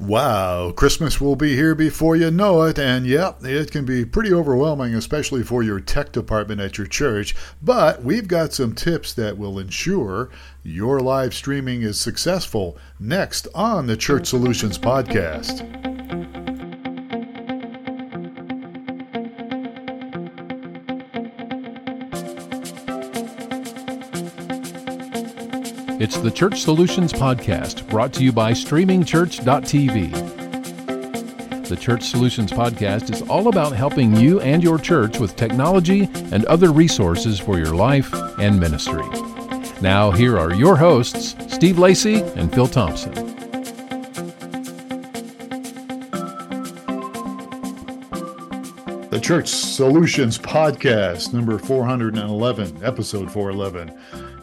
Wow, Christmas will be here before you know it, and yep, it can be pretty overwhelming, especially for your tech department at your church. But we've got some tips that will ensure your live streaming is successful next on the Church Solutions Podcast. It's the Church Solutions Podcast, brought to you by StreamingChurch.tv. The Church Solutions Podcast is all about helping you and your church with technology and other resources for your life and ministry. Now, here are your hosts, Steve Lacey and Phil Thompson. The Church Solutions Podcast, number 411, episode 411.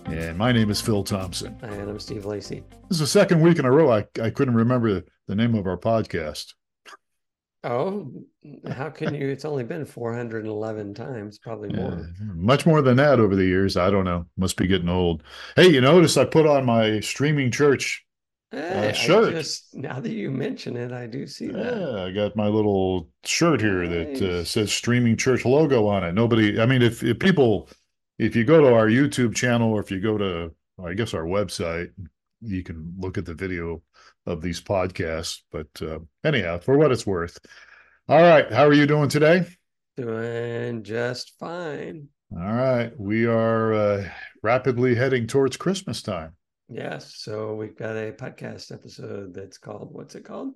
And my name is Phil Thompson. And I'm Steve Lacey. This is the second week in a row I, I couldn't remember the name of our podcast. Oh, how can you? It's only been 411 times, probably more. Yeah, much more than that over the years. I don't know. Must be getting old. Hey, you notice I put on my streaming church hey, uh, shirt. Just, now that you mention it, I do see that. Yeah, I got my little shirt here nice. that uh, says streaming church logo on it. Nobody, I mean, if, if people if you go to our YouTube channel or if you go to, I guess, our website, you can look at the video of these podcasts. But uh, anyhow, for what it's worth. All right. How are you doing today? Doing just fine. All right. We are uh, rapidly heading towards Christmas time. Yes. So we've got a podcast episode that's called, what's it called?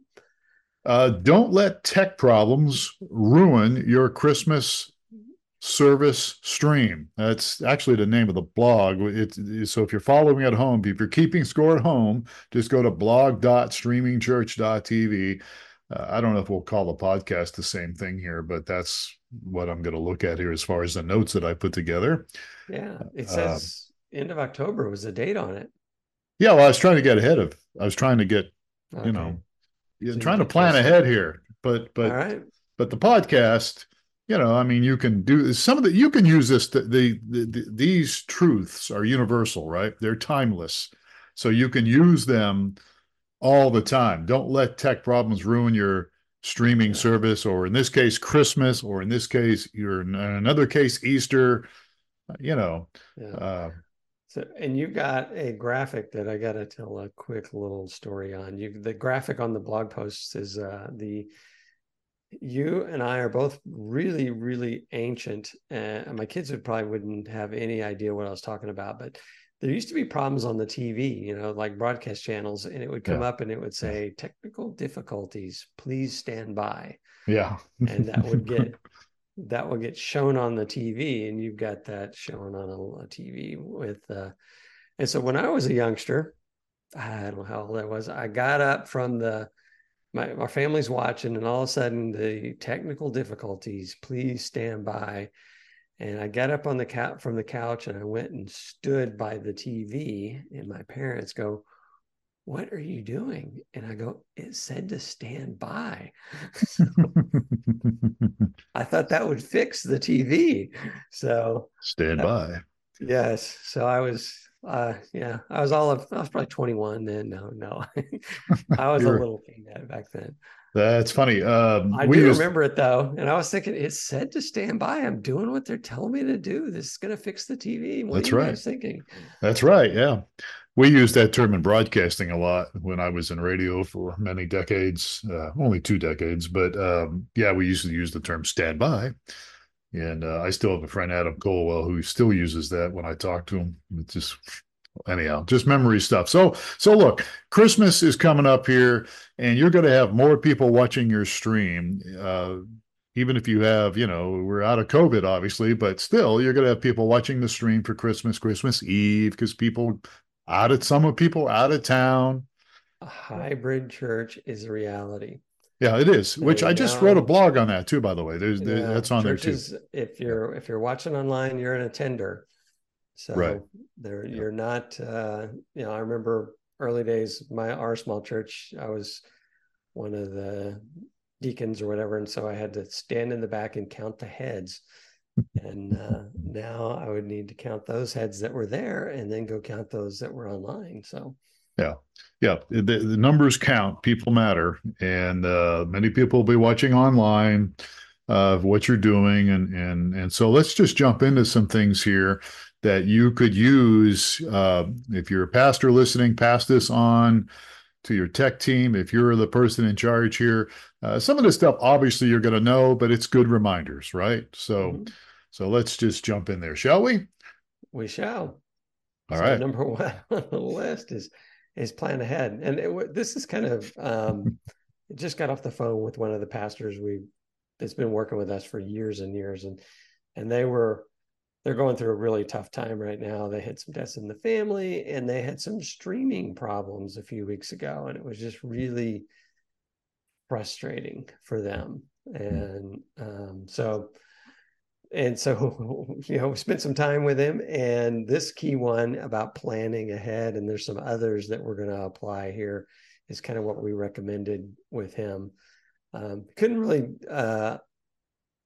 Uh, don't let tech problems ruin your Christmas service stream. That's actually the name of the blog. It's, so if you're following at home, if you're keeping score at home, just go to blog.streamingchurch.tv. Uh, I don't know if we'll call the podcast the same thing here, but that's what I'm going to look at here as far as the notes that I put together. Yeah, it uh, says end of October was the date on it. Yeah, well, I was trying to get ahead of. I was trying to get, okay. you know, so trying to plan ahead here. But but but the podcast you know i mean you can do some of the you can use this the, the, the, these truths are universal right? They're timeless. So you can use them all the time. Don't let tech problems ruin your streaming service or in this case christmas or in this case you're in another case easter you know yeah. uh, so and you got a graphic that i got to tell a quick little story on. You the graphic on the blog post is uh, the you and I are both really, really ancient, and my kids would probably wouldn't have any idea what I was talking about. But there used to be problems on the TV, you know, like broadcast channels, and it would come yeah. up and it would say technical difficulties. Please stand by. Yeah, and that would get that would get shown on the TV, and you've got that shown on a, a TV with. Uh, and so when I was a youngster, I don't know how old I was. I got up from the my, my family's watching and all of a sudden the technical difficulties please stand by. And i got up on the couch from the couch and i went and stood by the tv and my parents go what are you doing? And i go it said to stand by. I thought that would fix the tv so stand uh, by. yes. So i was uh yeah i was all of i was probably 21 then no no. I was a little peanut back then. That's funny um i do used... remember it though and i was thinking it said to stand by. I'm doing what they're telling me to do. This is going to fix the tv what that's right. thinking? That's right yeah. We used that term in broadcasting a lot when i was in radio for many decades uh, only two decades but um yeah we used to use the term stand by and uh, I still have a friend, Adam Colwell, who still uses that when I talk to him. It's just anyhow, just memory stuff. So, so look, Christmas is coming up here, and you're going to have more people watching your stream. Uh, even if you have, you know, we're out of COVID, obviously, but still, you're going to have people watching the stream for Christmas, Christmas Eve, because people out of some of people out of town. A hybrid church is a reality. Yeah, it is. Which I just wrote a blog on that too, by the way. There's yeah, that's on churches, there too. If you're if you're watching online, you're an attender. So right. there yeah. you're not uh you know, I remember early days, my our small church, I was one of the deacons or whatever, and so I had to stand in the back and count the heads. and uh, now I would need to count those heads that were there and then go count those that were online. So Yeah. Yeah. The, the numbers count. People matter. And uh, many people will be watching online of what you're doing. And, and, and so let's just jump into some things here that you could use. Uh, if you're a pastor listening, pass this on to your tech team. If you're the person in charge here, uh, some of this stuff obviously you're going to know, but it's good reminders, right? So, mm-hmm. so let's just jump in there, shall we? We shall. All so right. Number one on the list is is plan ahead, and it, this is kind of um, just got off the phone with one of the pastors we that's been working with us for years and years, and and they were they're going through a really tough time right now. They had some deaths in the family, and they had some streaming problems a few weeks ago, and it was just really frustrating for them. And um, so and so you know we spent some time with him and this key one about planning ahead and there's some others that we're going to apply here is kind of what we recommended with him um, couldn't really uh,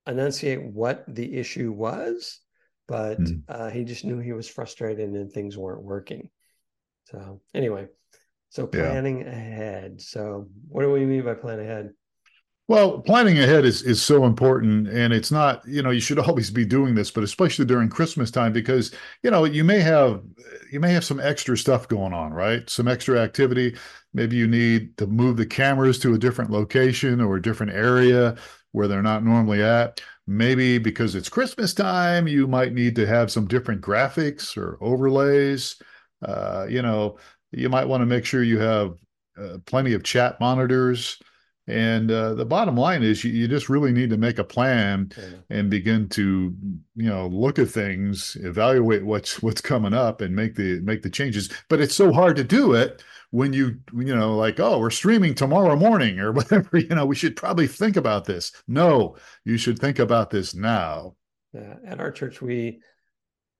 enunciate what the issue was but mm. uh, he just knew he was frustrated and things weren't working so anyway so planning yeah. ahead so what do we mean by plan ahead well, planning ahead is is so important, and it's not you know you should always be doing this, but especially during Christmas time because you know you may have you may have some extra stuff going on, right? Some extra activity. Maybe you need to move the cameras to a different location or a different area where they're not normally at. Maybe because it's Christmas time, you might need to have some different graphics or overlays. Uh, you know, you might want to make sure you have uh, plenty of chat monitors and uh, the bottom line is you, you, just really need to make a plan and begin to, you know, look at things, evaluate what's what's coming up and make the make the changes. But it's so hard to do it when you, you know, like, oh, we're streaming tomorrow morning or whatever, you know, we should probably think about this. No, you should think about this now. Yeah. At our church, we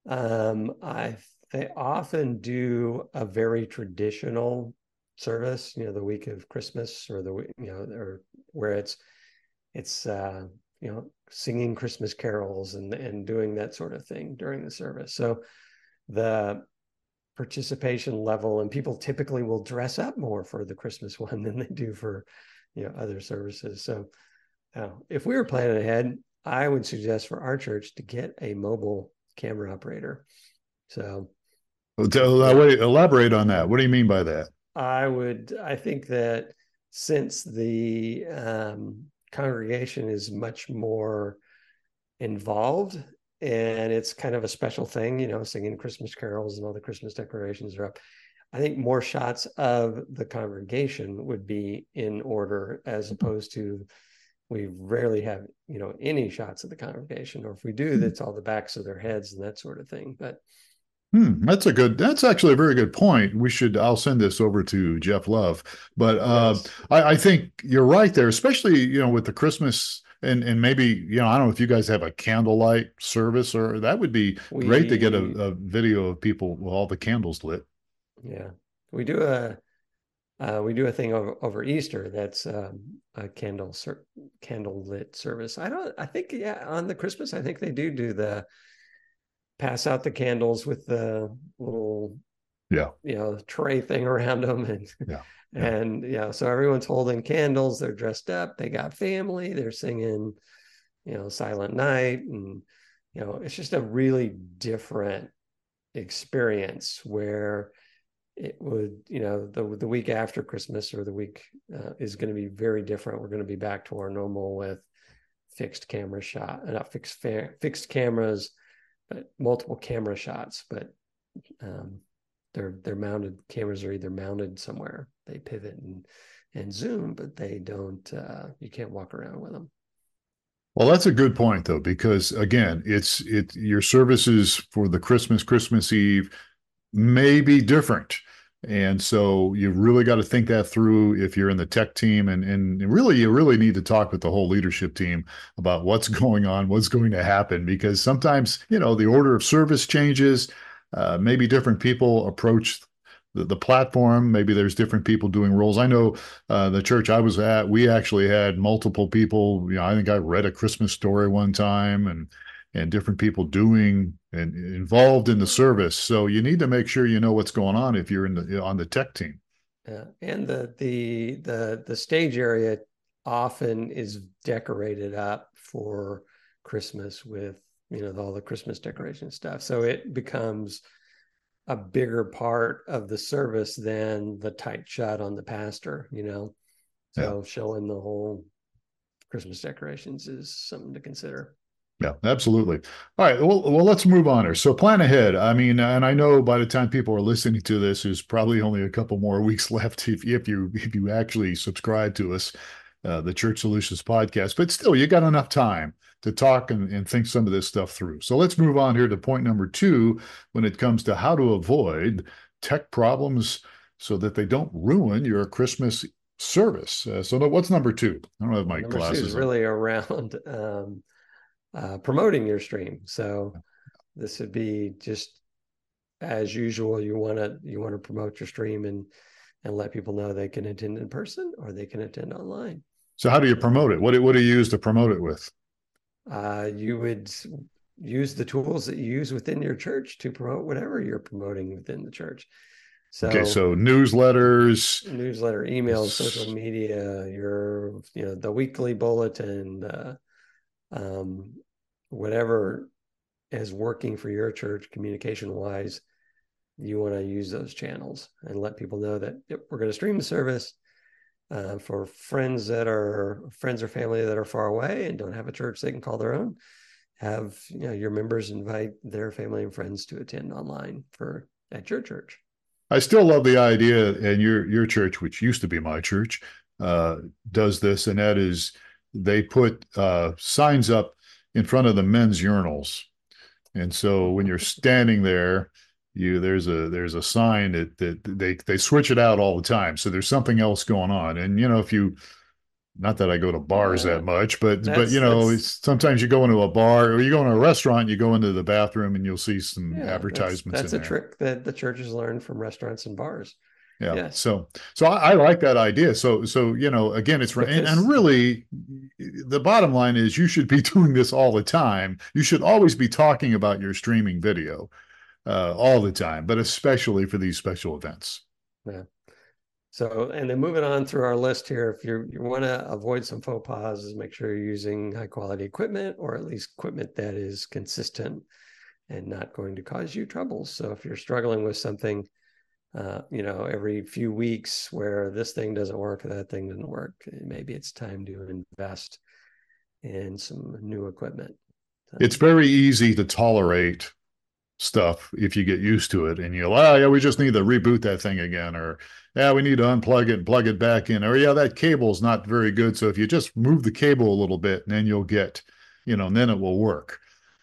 um I they often do a very traditional service, you know, the week of Christmas or the you know, or where it's it's uh, you know singing Christmas carols and and doing that sort of thing during the service. So the participation level and people typically will dress up more for the Christmas one than they do for you know other services. So uh, if we were planning ahead, I would suggest for our church to get a mobile camera operator. So, wait, elaborate on that. What do you mean by that? I would, I think that since the um, congregation is much more involved and it's kind of a special thing, you know, singing Christmas carols and all the Christmas decorations are up. I think more shots of the congregation would be in order as mm-hmm. opposed to we rarely have, you know, any shots of the congregation, or if we do, mm-hmm. that's all the backs of their heads and that sort of thing. But Hmm, that's a good. That's actually a very good point. We should. I'll send this over to Jeff Love. But uh, yes. I, I, think you're right there, especially you know with the Christmas and and maybe you know I don't know if you guys have a candlelight service or that would be we, great to get a, a, video of people with all the candles lit. Yeah, we do a uh, we do a thing over, over Easter that's um, a candle candle lit service. I don't. I think yeah on the Christmas I think they do do the pass out the candles with the little yeah you know tray thing around them and yeah. yeah. and yeah so everyone's holding candles they're dressed up they got family they're singing you know silent night and you know it's just a really different experience where it would you know the the week after christmas or the week uh, is going to be very different we're going to be back to our normal with fixed camera shot not fixed fa- fixed cameras multiple camera shots, but um, they're they're mounted cameras are either mounted somewhere they pivot and and zoom, but they don't. Uh, you can't walk around with them. Well, that's a good point though, because again, it's it your services for the Christmas Christmas Eve may be different and so you really got to think that through if you're in the tech team and and really you really need to talk with the whole leadership team about what's going on, what's going to happen because sometimes, you know, the order of service changes, uh, maybe different people approach the, the platform, maybe there's different people doing roles. I know uh, the church I was at, we actually had multiple people, you know, I think I read a Christmas story one time and and different people doing and involved in the service. So you need to make sure you know what's going on if you're in the on the tech team. Yeah, and the the the the stage area often is decorated up for Christmas with you know all the Christmas decoration stuff. So it becomes a bigger part of the service than the tight shot on the pastor. You know, so yeah. showing the whole Christmas decorations is something to consider. Yeah, absolutely. All right. Well, well, let's move on here. So plan ahead. I mean, and I know by the time people are listening to this, there's probably only a couple more weeks left if, if you if you actually subscribe to us, uh, the Church Solutions podcast. But still, you got enough time to talk and, and think some of this stuff through. So let's move on here to point number two when it comes to how to avoid tech problems so that they don't ruin your Christmas service. Uh, so what's number two? I don't have my number glasses. Two is really around. Um, uh, promoting your stream. So this would be just as usual. You want to you want to promote your stream and and let people know they can attend in person or they can attend online. So how do you promote it? What do, what do you use to promote it with? Uh, you would use the tools that you use within your church to promote whatever you're promoting within the church. So, okay, so newsletters, newsletter, emails, social media, your you know the weekly bulletin, uh, um, whatever is working for your church communication wise, you want to use those channels and let people know that we're going to stream the service uh, for friends that are friends or family that are far away and don't have a church they can call their own. Have you know, your members invite their family and friends to attend online for at your church. I still love the idea, and your your church, which used to be my church, uh, does this, and that is they put uh, signs up in front of the men's urinals. And so when you're standing there, you there's a there's a sign that that they they switch it out all the time. So there's something else going on. And you know, if you not that I go to bars yeah. that much, but that's, but you know, sometimes you go into a bar or you go into a restaurant, you go into the bathroom and you'll see some yeah, advertisements. That's, that's a there. trick that the churches learned from restaurants and bars yeah yes. so so I, I, like that idea. So so you know again it's and, and really the bottom line is you should be doing this all the time. You should always be talking about your streaming video uh, all the time but especially for these special events. Yeah. So and then moving on through our list here if you you want to avoid some faux pas make sure you're using high quality equipment or at least equipment that is consistent and not going to cause you troubles so if you're struggling with something uh, you know, every few weeks where this thing doesn't work, that thing doesn't work. Maybe it's time to invest in some new equipment. It's very easy to tolerate stuff if you get used to it and you're like, oh, yeah, we just need to reboot that thing again, or yeah, we need to unplug it and plug it back in, or yeah, that cable's not very good. So if you just move the cable a little bit, then you'll get, you know, and then it will work.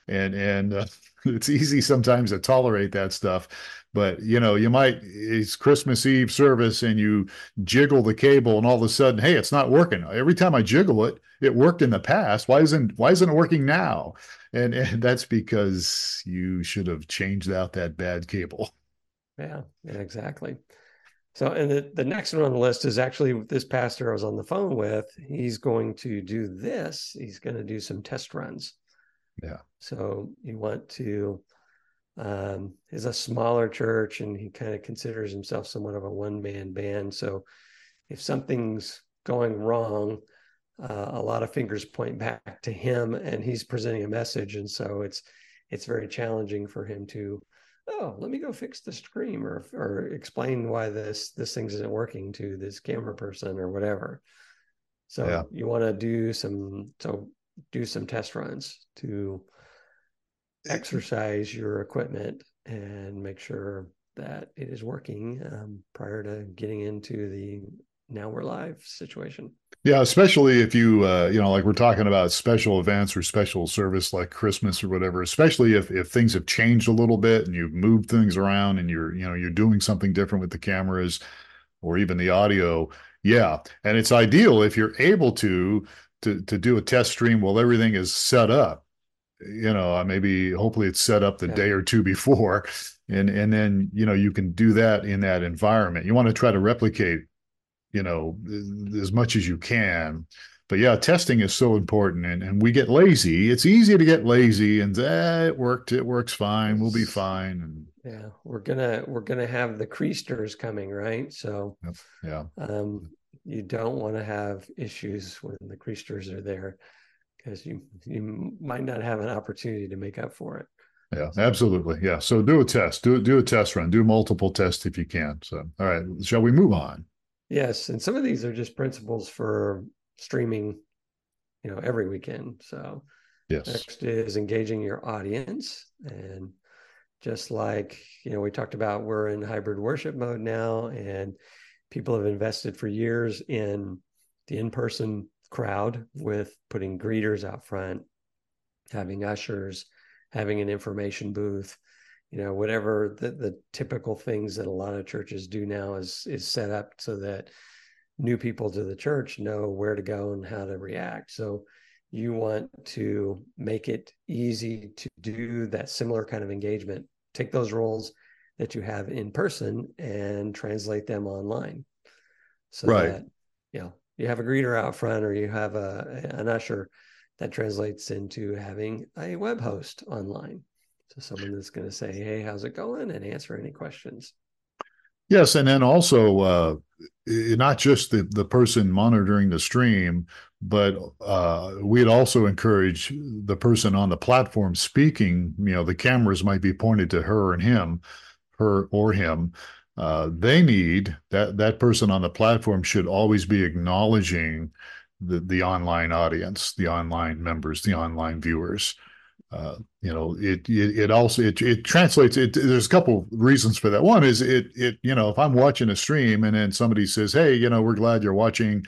And and uh, it's easy sometimes to tolerate that stuff but you know you might it's christmas eve service and you jiggle the cable and all of a sudden hey it's not working. Every time i jiggle it it worked in the past. Why isn't why isn't it working now? And and that's because you should have changed out that bad cable. Yeah, exactly. So and the, the next one on the list is actually this pastor i was on the phone with he's going to do this. He's going to do some test runs. Yeah. So you want to um, is a smaller church and he kind of considers himself somewhat of a one man band. So if something's going wrong, uh, a lot of fingers point back to him and he's presenting a message. And so it's, it's very challenging for him to, oh, let me go fix the screen or, or explain why this, this thing isn't working to this camera person or whatever. So yeah. you want to do some, so do some test runs to exercise your equipment and make sure that it is working um, prior to getting into the now we're live situation. Yeah, especially if you uh, you know like we're talking about special events or special service like Christmas or whatever. Especially if if things have changed a little bit and you've moved things around and you're you know you're doing something different with the cameras or even the audio. Yeah, and it's ideal if you're able to to to do a test stream while everything is set up you know uh, maybe hopefully it's set up the yeah. day or two before. And and then you know you can do that in that environment. You want to try to replicate you know as much as you can. But yeah testing is so important and, and we get lazy. It's easy to get lazy and eh, it worked it works fine we'll be fine and Yeah, we're gonna we're gonna have the creasters coming, right? So yeah, um, you don't want to have issues when the creasters are there because you you might not have an opportunity to make up for it. Yeah, absolutely. Yeah. So do a test. Do do a test run. Do multiple tests if you can. So all right, shall we move on? Yes, and some of these are just principles for streaming, you know, every weekend. So yes. Next is engaging your audience and just like you know we talked about we're in hybrid worship mode now and people have invested for years in the in-person crowd with putting greeters out front having ushers having an information booth you know whatever the, the typical things that a lot of churches do now is is set up so that new people to the church know where to go and how to react. So you want to make it easy to do that similar kind of engagement. Take those roles that you have in person and translate them online so right. that know you have a greeter out front or you have a an usher that translates into having a web host online. So someone that's going to say hey how's it going? and answer any questions. Yes and then also uh, not just the, the person monitoring the stream but uh, we'd also encourage the person on the platform speaking you know the cameras might be pointed to her and him her or him uh, they need that that person on the platform should always be acknowledging the the online audience the online members the online viewers. Uh, you know it, it it also it, it translates it there's a couple reasons for that. One is it it you know if i'm watching a stream and then somebody says hey you know we're glad you're watching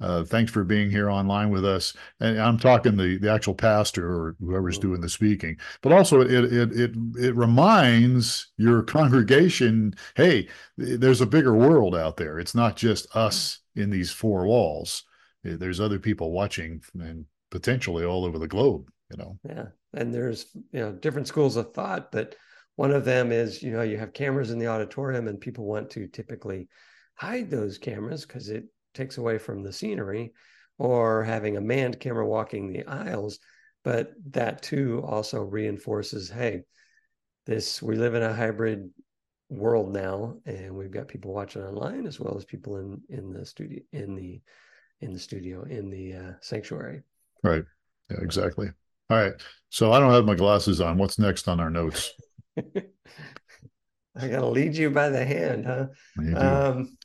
uh, thanks for being here online with us. And I'm talking the the actual pastor or whoever's mm-hmm. doing the speaking, but also it it it it reminds your congregation, hey, there's a bigger world out there. It's not just us in these four walls. There's other people watching and potentially all over the globe. You know. Yeah, and there's you know different schools of thought, but one of them is you know you have cameras in the auditorium and people want to typically hide those cameras because it takes away from the scenery or having a manned camera walking the aisles but that too also reinforces hey this we live in a hybrid world now and we've got people watching online as well as people in in the studio in the in the studio in the uh, sanctuary. Right. Yeah exactly. All right. So i don't have my glasses on. What's next on our notes? I gotta lead you by the hand huh? Um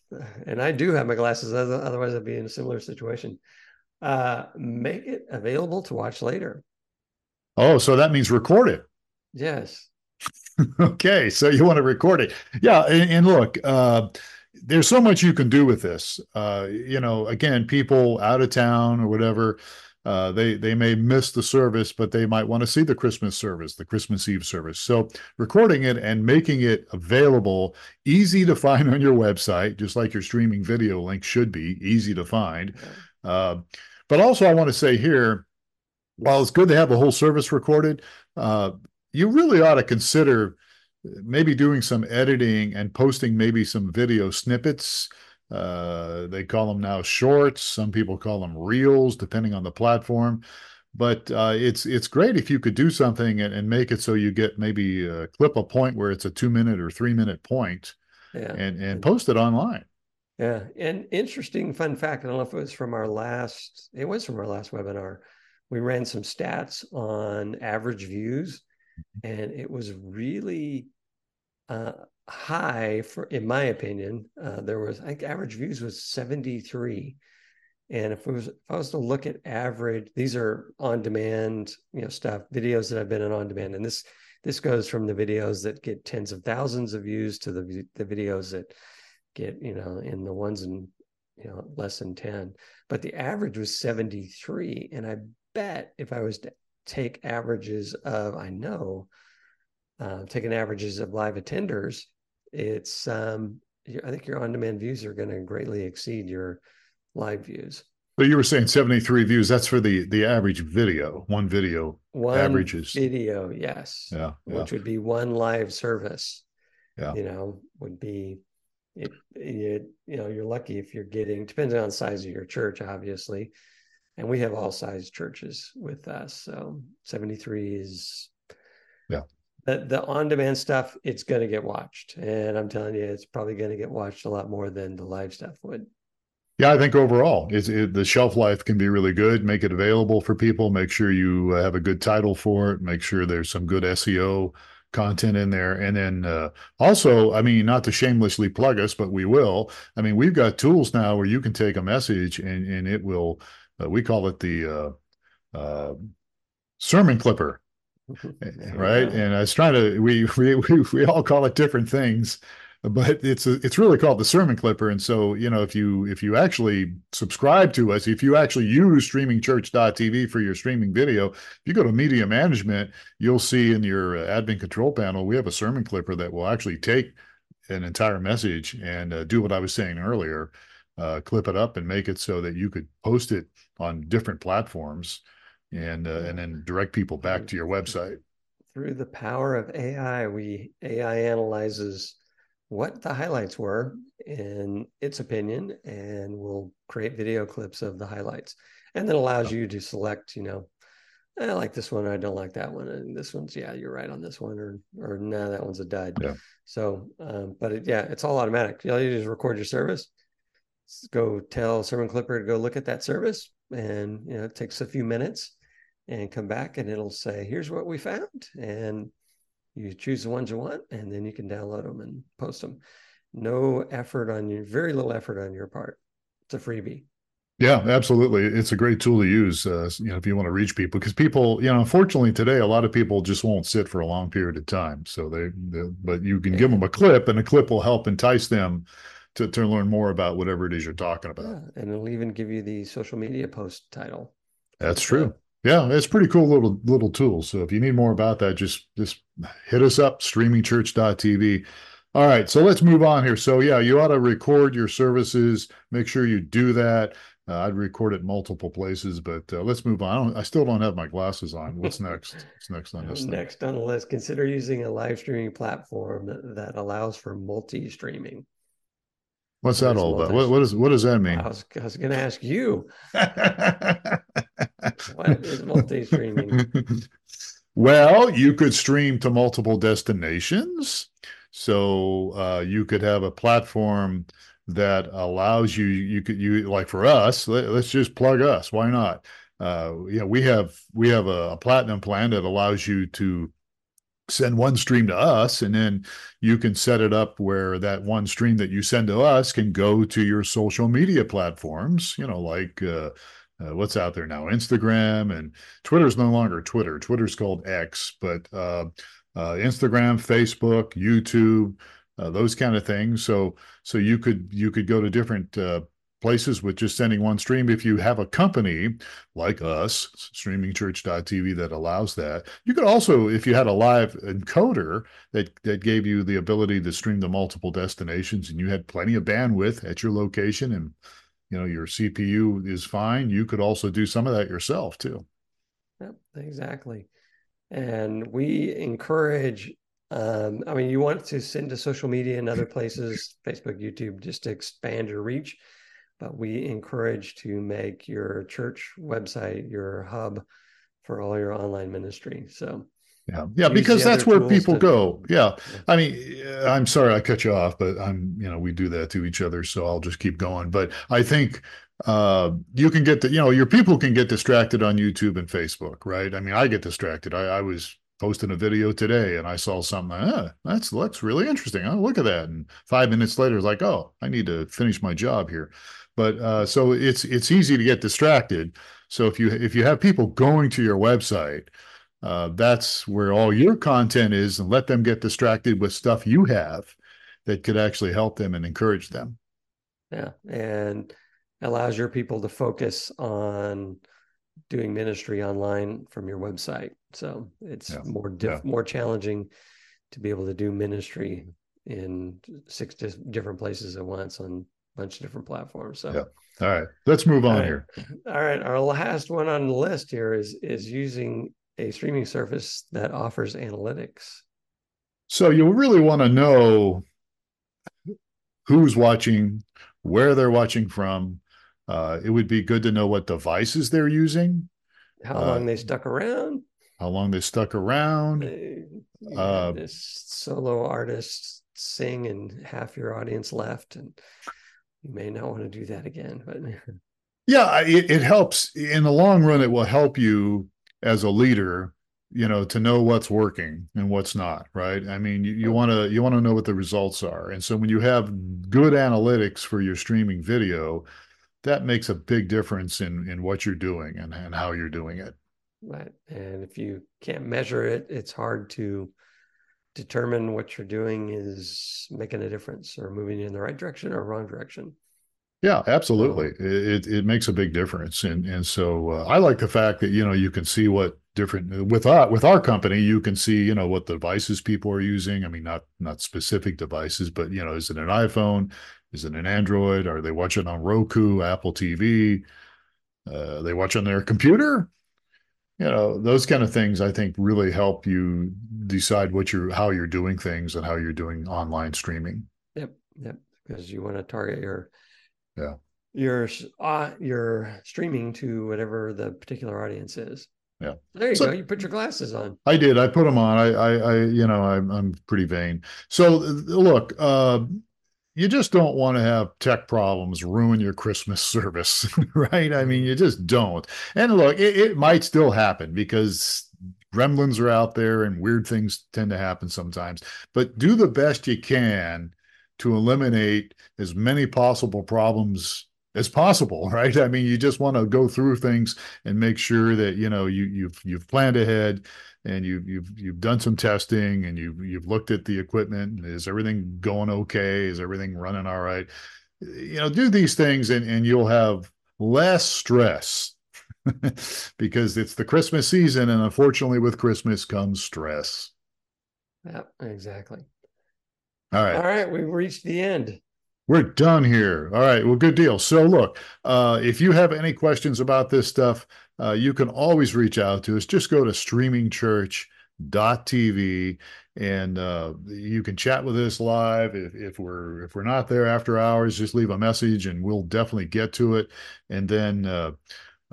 and I do have my glasses, otherwise I'd be in a similar situation. Uh, make it available to watch later. Oh, so that means record it. Yes. okay, so you want to record it. Yeah, and, and look, uh, there's so much you can do with this. Uh, you know, again, people out of town or whatever, uh, they they may miss the service, but they might want to see the Christmas service, the Christmas Eve service. So recording it and making it available, easy to find on your website, just like your streaming video link should be easy to find. Uh, but also, I want to say here, while it's good to have the whole service recorded, uh, you really ought to consider maybe doing some editing and posting maybe some video snippets uh, they call them now shorts. Some people call them reels, depending on the platform. But uh, it's it's great if you could do something and, and make it so you get maybe uh, clip a point where it's a two minute or three minute point, yeah. and and post it online. Yeah, and interesting fun fact. I don't know if it was from our last. It was from our last webinar. We ran some stats on average views, mm-hmm. and it was really uh, high for in my opinion uh, there was i think average views was 73 and if was if i was to look at average these are on demand you know stuff videos that i've been in on demand and this this goes from the videos that get tens of thousands of views to the the videos that get you know in the ones and you know less than 10 but the average was 73 and i bet if i was to take averages of i know uh, taking averages of live attenders it's um, I think your on-demand views are going to greatly exceed your live views. But you were saying 73 views. That's for the the average video. One video one averages video, yes. Yeah, yeah. Which would be one live service. Yeah. You know, would be it, it you know, you're lucky if you're getting depending on the size of your church, obviously. And we have all size churches with us. So 73 is yeah the, the on-demand stuff, it's going to get watched, and I'm telling you, it's probably going to get watched a lot more than the live stuff would. Yeah, I think overall, it's, it, the shelf life can be really good. Make it available for people. Make sure you uh, have a good title for it. Make sure there's some good SEO content in there. And then uh, also, I mean, not to shamelessly plug us, but we will. I mean, we've got tools now where you can take a message and and it will. Uh, we call it the uh, uh sermon clipper right? And i was trying to we, we we we all call it different things but it's a, it's really called the sermon clipper. And so you know if you if you actually subscribe to us if you actually use streamingchurch.tv for your streaming video if you go to media management you'll see in your admin control panel we have a sermon clipper that will actually take an entire message and uh, do what i was saying earlier uh, clip it up and make it so that you could post it on different platforms and uh, and then direct people back to your website through the power of ai we ai analyzes what the highlights were in its opinion and we'll create video clips of the highlights and then allows you to select you know I like this one. I don't like that one. And this one's, yeah, you're right on this one, or or no, nah, that one's a dud. Yeah. So, um, but it, yeah, it's all automatic. All you do is record your service, go tell Sermon Clipper to go look at that service, and you know it takes a few minutes, and come back, and it'll say, "Here's what we found," and you choose the ones you want, and then you can download them and post them. No effort on you, very little effort on your part. It's a freebie. Yeah, absolutely. It's a great tool to use, uh, you know, if you want to reach people, because people, you know, unfortunately today, a lot of people just won't sit for a long period of time. So they, they but you can yeah. give them a clip, and a clip will help entice them to to learn more about whatever it is you're talking about. Yeah, and it'll even give you the social media post title. That's true. Yeah, it's pretty cool little little tool. So if you need more about that, just just hit us up, streamingchurch.tv. All right, so let's move on here. So yeah, you ought to record your services. Make sure you do that. Uh, I'd record it multiple places, but uh, let's move on. I, I, still don't have my glasses on. What's next? What's next on this? Next thing? on the list, consider using a live streaming platform that, that allows for multi streaming. What's that all about? What, what, is, what does that mean? I was, was going to ask you. what is multi streaming? Well, you could stream to multiple destinations. So uh, you could have a platform that allows you, you could, you like for us, let, us just plug us. Why not? Uh, know, we have, we have a, a platinum plan that allows you to send one stream to us and then you can set it up where that one stream that you send to us can go to your social media platforms you know like uh, uh, what's out there now instagram and twitter's no longer twitter. Twitter's called x but uh, uh instagram facebook youtube uh, those kind of things. So so you could you could go to different uh, places with just sending one stream. If you have a company like us, streamingchurch.tv, that allows that, you could also, if you had a live encoder that, that gave you the ability to stream to multiple destinations and you had plenty of bandwidth at your location and you know your CPU is fine, you could also do some of that yourself too. Yep, exactly. And we encourage um, I mean, you want to send to social media and other places, Facebook, YouTube, just to expand your reach we encourage to make your church website your hub for all your online ministry. So yeah, yeah, because that's where people to, go. Yeah. I mean, I'm sorry I cut you off, but I'm, you know, we do that to each other, so I'll just keep going. But I think uh, you can get the, you know, your people can get distracted on YouTube and Facebook, right? I mean, I get distracted. I, I was posting a video today and I saw something, ah, that's looks really interesting. Oh, look at that. And five minutes later, it's like, oh, I need to finish my job here. But uh, so it's it's easy to get distracted. So if you if you have people going to your website, uh, that's where all your content is, and let them get distracted with stuff you have that could actually help them and encourage them. Yeah, and allows your people to focus on doing ministry online from your website. So it's yeah. more diff- yeah. more challenging to be able to do ministry in six different places at once on bunch of different platforms. So, yeah. All right, let's move on here. All right, our last one on the list here is is using a streaming service that offers analytics. So you really want to know who's watching, where they're watching from. Uh, it would be good to know what devices they're using, how long uh, they stuck around. how long they stuck around. Uh, uh, this solo artist sing and half your audience left, and you may not want to do that again. But yeah, it, it helps in the long run. It will help you as a leader you know to know what's working and what's not right i mean you want to you want to know what the results are and so when you have good analytics for your streaming video that makes a big difference in in what you're doing and, and how you're doing it right and if you can't measure it it's hard to determine what you're doing is making a difference or moving in the right direction or wrong direction. Yeah, absolutely. It it makes a big difference, and and so uh, I like the fact that you know you can see what different with our with our company you can see you know what devices people are using. I mean not not specific devices but you know is it an iphone? Is it an android? Are they watching on roku apple tv uh, they watch on their computer you know those kind of things i think really help you decide what you're how you're doing things and how you're doing online streaming yep yep because you want to target your yeah your uh, your streaming to whatever the particular audience is yeah. There you so, go. You put your glasses on. I did. I put them on. I, I, I you know, I'm, I'm pretty vain. So look, uh, you just don't want to have tech problems ruin your Christmas service, right? I mean, mm. you just don't. And look, it, it might still happen because gremlins are out there and weird things tend to happen sometimes. But do the best you can to eliminate as many possible problems as possible, right? I mean, you just want to go through things and make sure that you know you you've you've planned ahead and you've you've you've done some testing and you've you've looked at the equipment. Is everything going okay? Is everything running all right? You know, do these things and and you'll have less stress because it's the Christmas season, and unfortunately, with Christmas comes stress. Yeah, exactly. All right. All right, we've reached the end. We're done here. All right. Well, good deal. So, look, uh, if you have any questions about this stuff, uh, you can always reach out to us. Just go to streamingchurch.tv and uh, you can chat with us live. If, if we're if we're not there after hours, just leave a message and we'll definitely get to it. And then uh,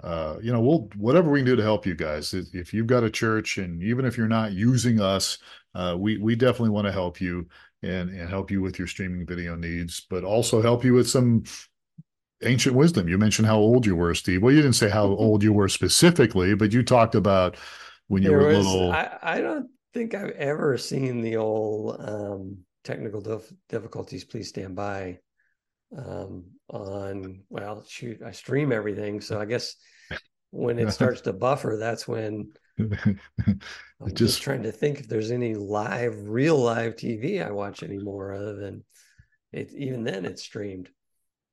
uh, you know, we'll whatever we can do to help you guys. If you've got a church, and even if you're not using us, uh, we we definitely want to help you and and help you with your streaming video needs, but also help you with some ancient wisdom. You mentioned how old you were, Steve. Well, you didn't say how old you were specifically, but you talked about when you there were was, little. I, I, don't think I've ever seen the old um, technical dif- difficulties. Please stand by. Um, on well, shoot, I stream everything, so I guess when it starts to buffer, that's when just, just, trying to think if there's any live, real live TV I watch anymore, other than it. Even then, it's streamed.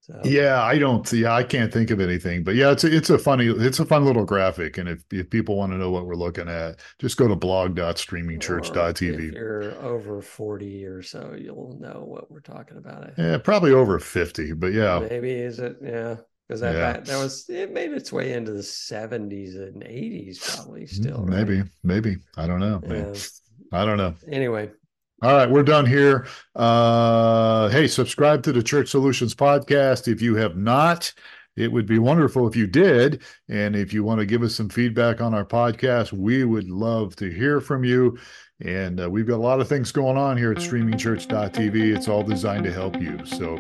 So. Yeah, I don't. Yeah, I can't think of anything. But yeah, it's a, it's a funny, it's a fun little graphic. And if if people want to know what we're looking at, just go to blog.streamingchurch.tv. If you're over forty or so, you'll know what we're talking about. Yeah, probably over fifty. But yeah, maybe is it? Yeah because that, yeah. that, that was it made its way into the 70s and 80s probably mm, still maybe maybe. I don't know. Yeah. i don't know. Anyway. All right we're done here. Uh hey subscribe to the church solutions podcast if you have not it would be wonderful if you did and if you want to give us some feedback on our podcast we would love to hear from you and uh, we've got a lot of things going on here at streamingchurch.tv it's all designed to help you so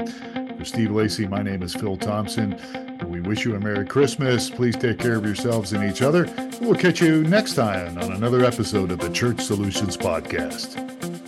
for Steve Lacey, my name is Phil Thompson. We wish you a Merry Christmas. Please take care of yourselves and each other. We'll catch you next time on another episode of the Church Solutions Podcast.